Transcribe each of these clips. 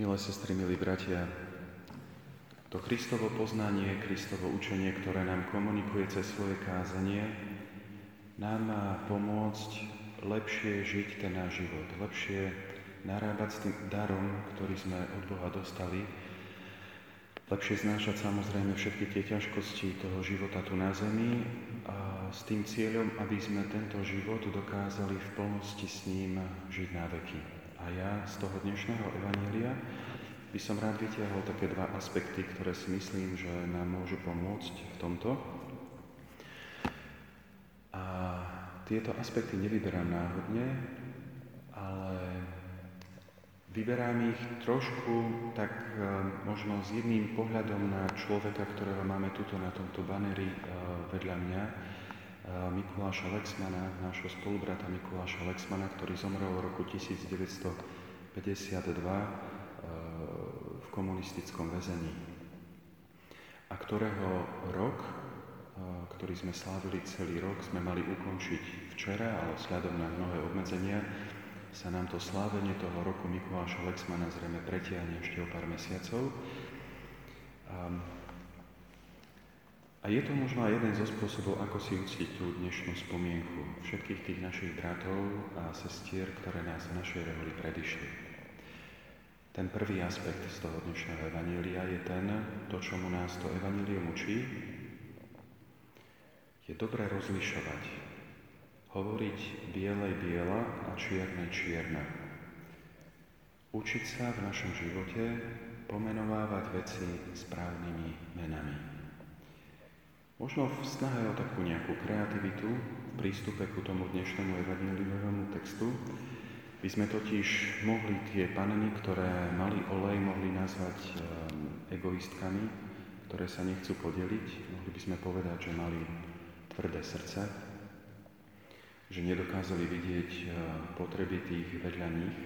Milé sestry, milí bratia, to Kristovo poznanie, Kristovo učenie, ktoré nám komunikuje cez svoje kázanie, nám má pomôcť lepšie žiť ten náš život, lepšie narábať s tým darom, ktorý sme od Boha dostali, lepšie znášať samozrejme všetky tie ťažkosti toho života tu na zemi a s tým cieľom, aby sme tento život dokázali v plnosti s ním žiť na veky. A ja z toho dnešného evanília by som rád vytiahol také dva aspekty, ktoré si myslím, že nám môžu pomôcť v tomto. A tieto aspekty nevyberám náhodne, ale vyberám ich trošku tak e, možno s jedným pohľadom na človeka, ktorého máme tuto na tomto baneri e, vedľa mňa, Mikuláša Lexmana, nášho spolubrata Mikuláša Lexmana, ktorý zomrel v roku 1952 v komunistickom väzení a ktorého rok, ktorý sme slávili celý rok, sme mali ukončiť včera, ale vzhľadom na mnohé obmedzenia sa nám to slávenie toho roku Mikuláša Lexmana zrejme pretiahne ešte o pár mesiacov. A je to možno aj jeden zo spôsobov, ako si uctiť tú dnešnú spomienku všetkých tých našich bratov a sestier, ktoré nás v našej reholi predišli. Ten prvý aspekt z toho dnešného evanília je ten, to, čomu nás to evanílium učí, je dobre rozlišovať. Hovoriť bielej biela a čiernej čierna. Učiť sa v našom živote pomenovávať veci správnymi menami. Možno v snahe o takú nejakú kreativitu v prístupe ku tomu dnešnému evangeliovému textu by sme totiž mohli tie panny, ktoré mali olej, mohli nazvať um, egoistkami, ktoré sa nechcú podeliť. Mohli by sme povedať, že mali tvrdé srdce, že nedokázali vidieť uh, potreby tých vedľa nich.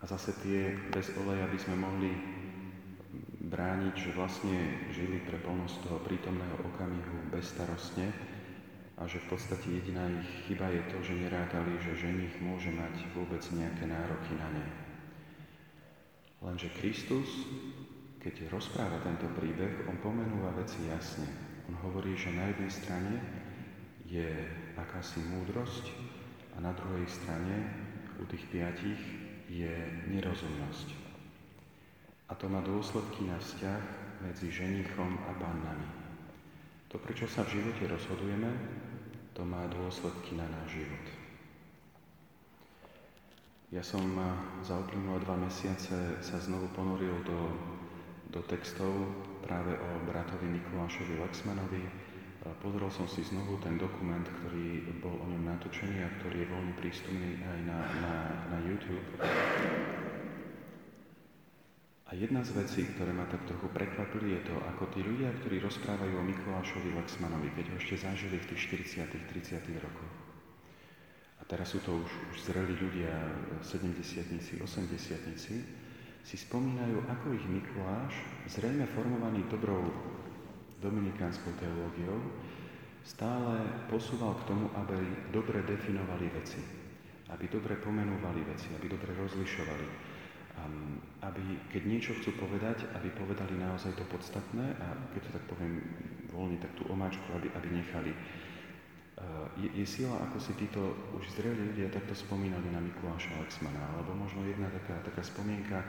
A zase tie bez oleja by sme mohli brániť, že vlastne žili pre plnosť toho prítomného okamihu bezstarostne a že v podstate jediná ich chyba je to, že nerátali, že ženich môže mať vôbec nejaké nároky na ne. Lenže Kristus, keď rozpráva tento príbeh, on pomenúva veci jasne. On hovorí, že na jednej strane je akási múdrosť a na druhej strane u tých piatich je nerozumnosť. A to má dôsledky na vzťah medzi ženichom a pannami. To, prečo sa v živote rozhodujeme, to má dôsledky na náš život. Ja som za uplynulé dva mesiace sa znovu ponoril do, do textov práve o bratovi Mikulášovi Lexmanovi. Pozrel som si znovu ten dokument, ktorý bol o ňom natočený a ktorý je voľne prístupný aj na, na, na YouTube. A jedna z vecí, ktoré ma tak trochu prekvapili, je to, ako tí ľudia, ktorí rozprávajú o Mikulášovi Lexmanovi, keď ho ešte zažili v tých 40 30 rokoch. A teraz sú to už, už zreli ľudia, 70 80 si spomínajú, ako ich Mikuláš, zrejme formovaný dobrou dominikánskou teológiou, stále posúval k tomu, aby dobre definovali veci, aby dobre pomenúvali veci, aby dobre rozlišovali, aby keď niečo chcú povedať, aby povedali naozaj to podstatné a keď to tak poviem voľne, tak tú omáčku, aby, aby nechali. Je, je sila, ako si títo už zreli ľudia takto spomínali na Mikuláša Lexmana, alebo možno jedna taká, taká spomienka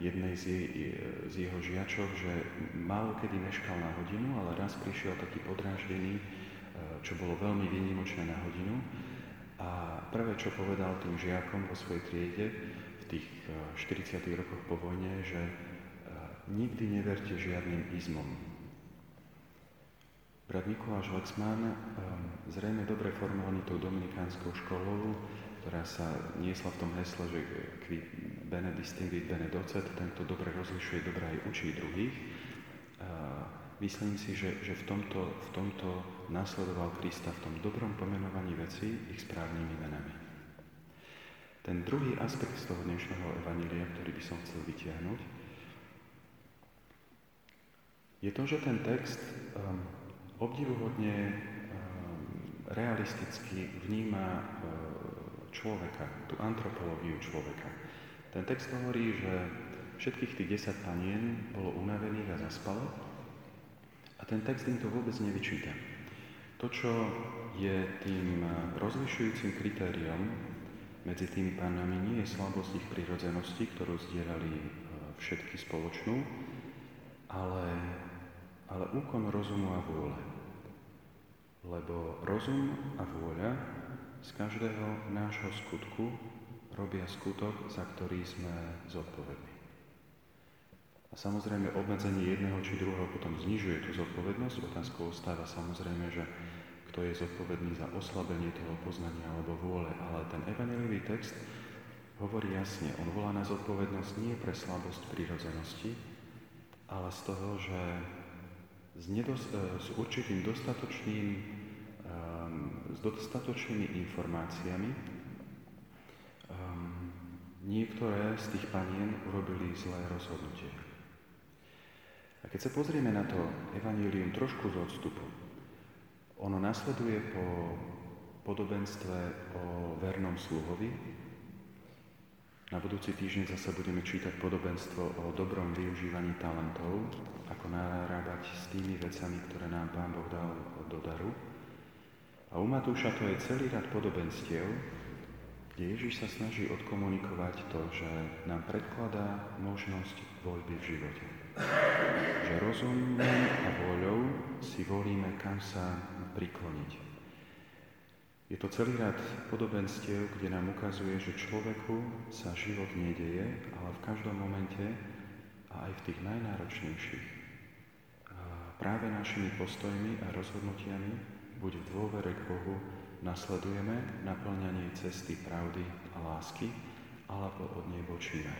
jednej z, jej, z jeho žiačov, že málo kedy meškal na hodinu, ale raz prišiel taký podráždený, čo bolo veľmi výnimočné na hodinu. A prvé, čo povedal tým žiakom vo svojej triede, tých 40. Eh, rokoch po vojne, že eh, nikdy neverte žiadnym izmom. Brat Mikuláš Lexman, eh, zrejme dobre formovaný tou dominikánskou školou, ktorá sa niesla v tom hesle, že qui bene distinguit bene docet, tento dobre rozlišuje, dobre aj učí druhých. Myslím si, že, že v, tomto, v tomto nasledoval Krista v tom dobrom pomenovaní veci ich správnymi menami. Ten druhý aspekt z toho dnešného evanília, ktorý by som chcel vytiahnuť, je to, že ten text um, obdivuhodne um, realisticky vníma uh, človeka, tú antropológiu človeka. Ten text hovorí, že všetkých tých desať panien bolo unavených a zaspalo a ten text im to vôbec nevyčíta. To, čo je tým rozlišujúcim kritériom medzi tými pánami, nie je slabosť ich prírodzenosti, ktorú zdieľali e, všetky spoločnú, ale, ale úkon rozumu a vôle. Lebo rozum a vôľa z každého nášho skutku robia skutok, za ktorý sme zodpovední. A samozrejme obmedzenie jedného či druhého potom znižuje tú zodpovednosť. Otázkou ostáva samozrejme, že kto je zodpovedný za oslabenie toho poznania alebo vôle. Ale ten evangelivý text hovorí jasne, on volá na zodpovednosť nie pre slabosť prírodzenosti, ale z toho, že s, nedos- s určitým dostatočným s dostatočnými informáciami. Um, niektoré z tých panien urobili zlé rozhodnutie. A keď sa pozrieme na to evanílium trošku z odstupu, ono nasleduje po podobenstve o vernom sluhovi. Na budúci týždeň zase budeme čítať podobenstvo o dobrom využívaní talentov, ako narábať s tými vecami, ktoré nám Pán Boh dal do daru. A u Matúša to je celý rad podobenstiev, kde Ježiš sa snaží odkomunikovať to, že nám predkladá možnosť voľby v živote. Že rozumom a voľou si volíme, kam sa prikloniť. Je to celý rad podobenstiev, kde nám ukazuje, že človeku sa život nedeje, ale v každom momente a aj v tých najnáročnejších práve našimi postojmi a rozhodnutiami buď v dôvere k Bohu nasledujeme naplňanie cesty pravdy a lásky, alebo od nej bočíme.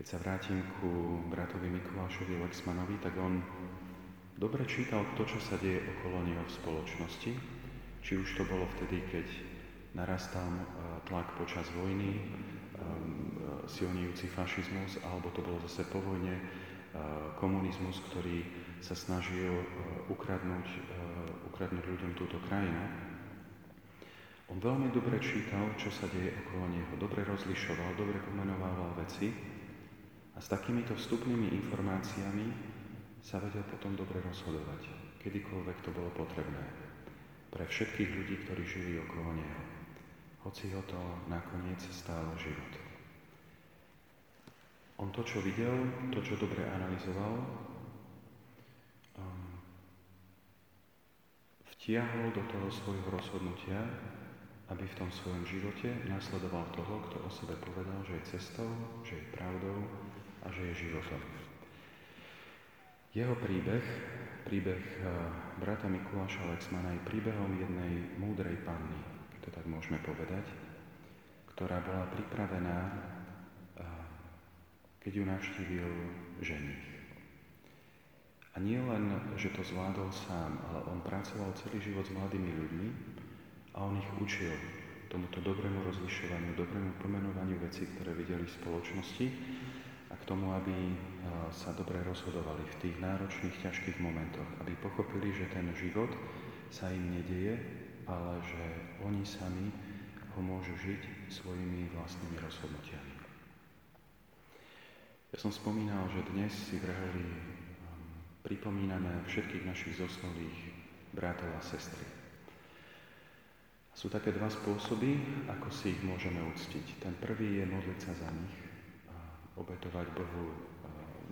Keď sa vrátim ku bratovi Mikulášovi Lexmanovi, tak on dobre čítal to, čo sa deje okolo neho v spoločnosti, či už to bolo vtedy, keď narastal e, tlak počas vojny, e, e, silnejúci fašizmus, alebo to bolo zase po vojne komunizmus, ktorý sa snažil ukradnúť, ukradnúť ľuďom túto krajinu. On veľmi dobre čítal, čo sa deje okolo neho, dobre rozlišoval, dobre pomenovával veci. A s takýmito vstupnými informáciami sa vedel potom dobre rozhodovať, kedykoľvek to bolo potrebné. Pre všetkých ľudí, ktorí žili okolo neho. Hoci ho to nakoniec stálo život. On to, čo videl, to, čo dobre analyzoval, vtiahol do toho svojho rozhodnutia, aby v tom svojom živote nasledoval toho, kto o sebe povedal, že je cestou, že je pravdou a že je životom. Jeho príbeh, príbeh eh, brata Mikuláša Lexmana je príbehom jednej múdrej panny, to tak môžeme povedať, ktorá bola pripravená, eh, keď ju navštívil ženich. A nie len, že to zvládol sám, ale on pracoval celý život s mladými ľuďmi a on ich učil tomuto dobrému rozlišovaniu, dobrému pomenovaniu vecí, ktoré videli v spoločnosti a k tomu, aby sa dobre rozhodovali v tých náročných, ťažkých momentoch, aby pochopili, že ten život sa im nedieje, ale že oni sami ho môžu žiť svojimi vlastnými rozhodnutiami. Ja som spomínal, že dnes si vrhali pripomíname všetkých našich zosnulých bratov a sestry. Sú také dva spôsoby, ako si ich môžeme uctiť. Ten prvý je modliť sa za nich, obetovať Bohu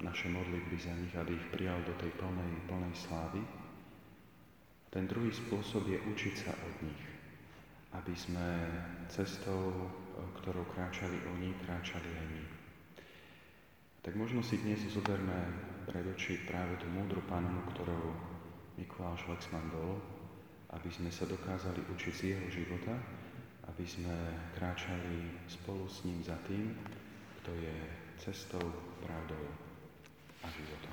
naše modlitby za nich, aby ich prijal do tej plnej, plnej slávy. Ten druhý spôsob je učiť sa od nich, aby sme cestou, ktorou kráčali oni, kráčali aj my. Tak možno si dnes zoberme pred oči práve tú múdru pannu, ktorou Mikuláš Lexman bol, aby sme sa dokázali učiť z jeho života, aby sme kráčali spolu s ním za tým, kto je cestou, pravdou a životom.